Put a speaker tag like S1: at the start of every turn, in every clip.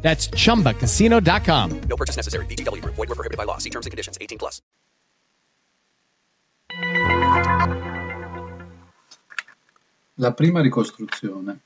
S1: That's chumbacasino.com.
S2: No purchase necessary. VGW Group. Void were prohibited by law. See terms and conditions. 18 plus.
S3: La prima ricostruzione.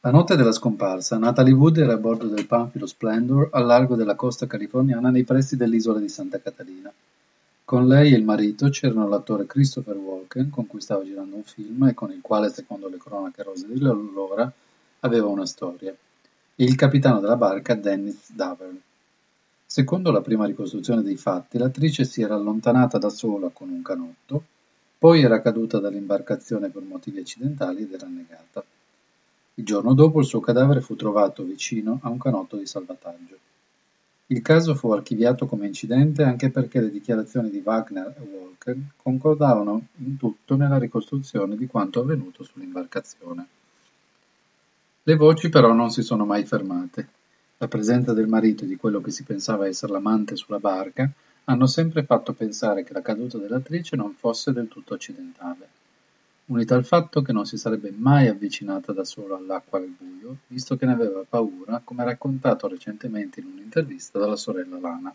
S3: La notte della scomparsa, Natalie Wood era a bordo del Panfilo Splendor al largo della costa californiana nei pressi dell'isola di Santa Catalina. Con lei e il marito c'erano l'attore Christopher Walken, con cui stava girando un film e con il quale, secondo le cronache rose dell'allora, aveva una storia, il capitano della barca Dennis Davern. Secondo la prima ricostruzione dei fatti, l'attrice si era allontanata da sola con un canotto, poi era caduta dall'imbarcazione per motivi accidentali ed era annegata. Il giorno dopo il suo cadavere fu trovato vicino a un canotto di salvataggio. Il caso fu archiviato come incidente anche perché le dichiarazioni di Wagner e Walker concordavano in tutto nella ricostruzione di quanto avvenuto sull'imbarcazione. Le voci però non si sono mai fermate. La presenza del marito e di quello che si pensava essere l'amante sulla barca hanno sempre fatto pensare che la caduta dell'attrice non fosse del tutto accidentale, unita al fatto che non si sarebbe mai avvicinata da sola all'acqua al buio, visto che ne aveva paura, come raccontato recentemente in un'intervista dalla sorella Lana.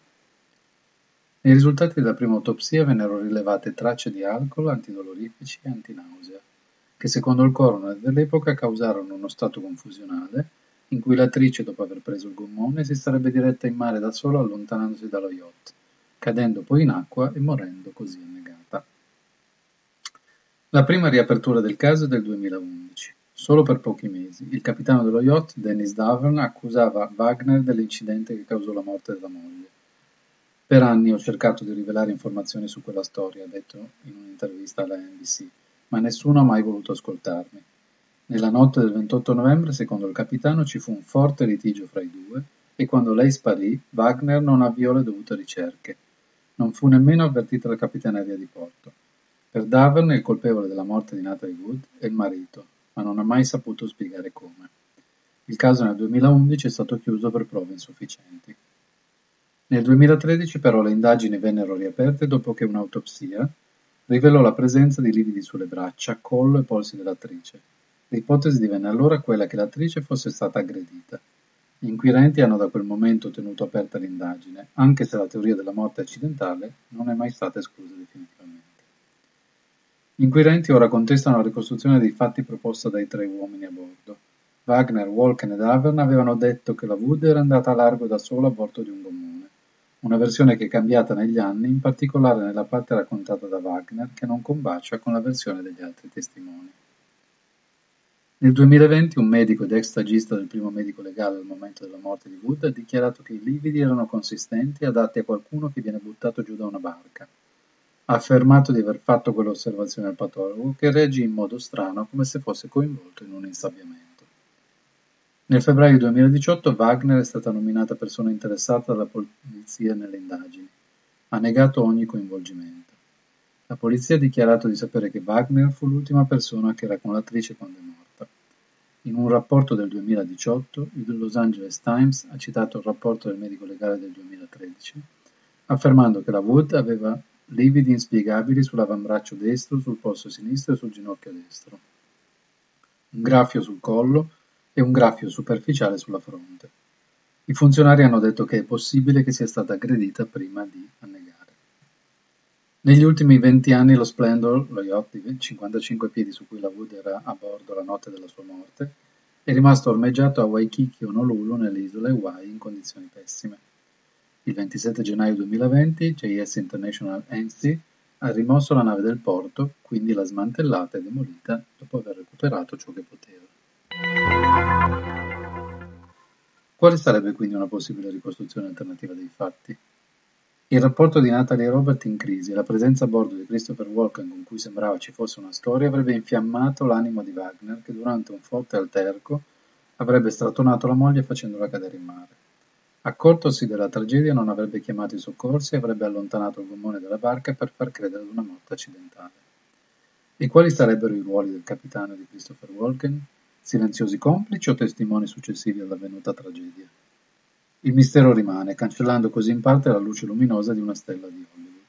S3: Nei risultati della prima autopsia vennero rilevate tracce di alcol, antidolorifici e antinausea, che secondo il coroner dell'epoca causarono uno stato confusionale in cui l'attrice, dopo aver preso il gommone, si sarebbe diretta in mare da sola allontanandosi dallo yacht cadendo poi in acqua e morendo così annegata. La prima riapertura del caso è del 2011. Solo per pochi mesi, il capitano dello yacht, Dennis Davern, accusava Wagner dell'incidente che causò la morte della moglie. Per anni ho cercato di rivelare informazioni su quella storia, ha detto in un'intervista alla NBC, ma nessuno ha mai voluto ascoltarmi. Nella notte del 28 novembre, secondo il capitano, ci fu un forte litigio fra i due e quando lei sparì, Wagner non avviò le dovute ricerche. Non fu nemmeno avvertita la capitaneria di porto. Per Davern il colpevole della morte di Natalie Wood è il marito, ma non ha mai saputo spiegare come. Il caso nel 2011 è stato chiuso per prove insufficienti. Nel 2013 però le indagini vennero riaperte dopo che un'autopsia rivelò la presenza di lividi sulle braccia, collo e polsi dell'attrice. L'ipotesi divenne allora quella che l'attrice fosse stata aggredita. Gli inquirenti hanno da quel momento tenuto aperta l'indagine, anche se la teoria della morte accidentale non è mai stata esclusa definitivamente. Gli inquirenti ora contestano la ricostruzione dei fatti proposta dai tre uomini a bordo. Wagner, Walken ed Avern avevano detto che la Wood era andata a largo da sola a bordo di un gommone, una versione che è cambiata negli anni, in particolare nella parte raccontata da Wagner, che non combacia con la versione degli altri testimoni. Nel 2020 un medico ed ex stagista del primo medico legale al momento della morte di Wood ha dichiarato che i lividi erano consistenti e adatti a qualcuno che viene buttato giù da una barca. Ha affermato di aver fatto quell'osservazione al patologo che reagì in modo strano come se fosse coinvolto in un insabbiamento. Nel febbraio 2018 Wagner è stata nominata persona interessata dalla polizia nelle indagini. Ha negato ogni coinvolgimento. La polizia ha dichiarato di sapere che Wagner fu l'ultima persona che era con l'attrice quando è morta. In un rapporto del 2018, il Los Angeles Times ha citato il rapporto del medico legale del 2013, affermando che la Wood aveva lividi inspiegabili sull'avambraccio destro, sul polso sinistro e sul ginocchio destro, un graffio sul collo e un graffio superficiale sulla fronte. I funzionari hanno detto che è possibile che sia stata aggredita prima di annegare. Negli ultimi venti anni lo Splendor, lo yacht di 55 piedi su cui la Wood era a bordo la notte della sua morte, è rimasto ormeggiato a Waikiki Honolulu nelle isole Hawaii in condizioni pessime. Il 27 gennaio 2020 JS International Anstey ha rimosso la nave del porto, quindi l'ha smantellata e demolita dopo aver recuperato ciò che poteva. Quale sarebbe quindi una possibile ricostruzione alternativa dei fatti? Il rapporto di Natalie e Robert in crisi e la presenza a bordo di Christopher Walken con cui sembrava ci fosse una storia avrebbe infiammato l'animo di Wagner che durante un forte alterco avrebbe strattonato la moglie facendola cadere in mare. Accortosi della tragedia non avrebbe chiamato i soccorsi e avrebbe allontanato il gommone della barca per far credere ad una morte accidentale. E quali sarebbero i ruoli del capitano di Christopher Walken? Silenziosi complici o testimoni successivi all'avvenuta tragedia? Il mistero rimane, cancellando così in parte la luce luminosa di una stella di Hollywood.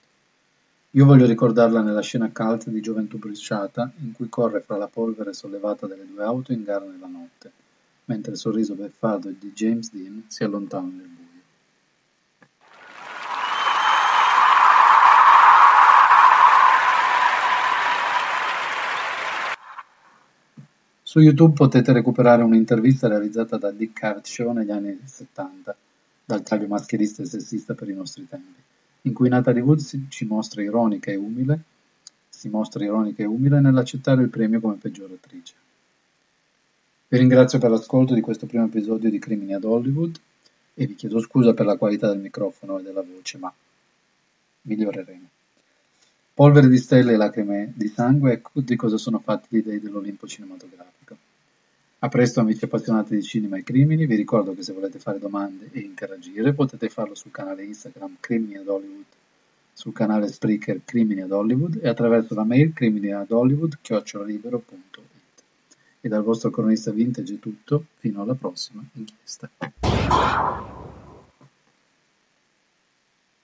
S3: Io voglio ricordarla nella scena cult di Gioventù Brisciata, in cui corre fra la polvere sollevata dalle due auto in gara nella notte, mentre il sorriso beffardo di James Dean si allontana nel buio. Su YouTube potete recuperare un'intervista realizzata da Dick Cavett negli anni 70, dal taglio maschilista e sessista per i nostri tempi in cui Natalie Wood ci mostra ironica e umile, si mostra ironica e umile nell'accettare il premio come peggior attrice. Vi ringrazio per l'ascolto di questo primo episodio di Crimini ad Hollywood e vi chiedo scusa per la qualità del microfono e della voce, ma miglioreremo. Polvere di stelle e lacrime di sangue, ecco di cosa sono fatti gli dei dell'Olimpo cinematografico. A presto amici appassionati di cinema e crimini, vi ricordo che se volete fare domande e interagire potete farlo sul canale Instagram Crimini ad Hollywood, sul canale Spreaker Crimini ad Hollywood e attraverso la mail crimini. E dal vostro cronista vintage è tutto, fino alla prossima inchiesta.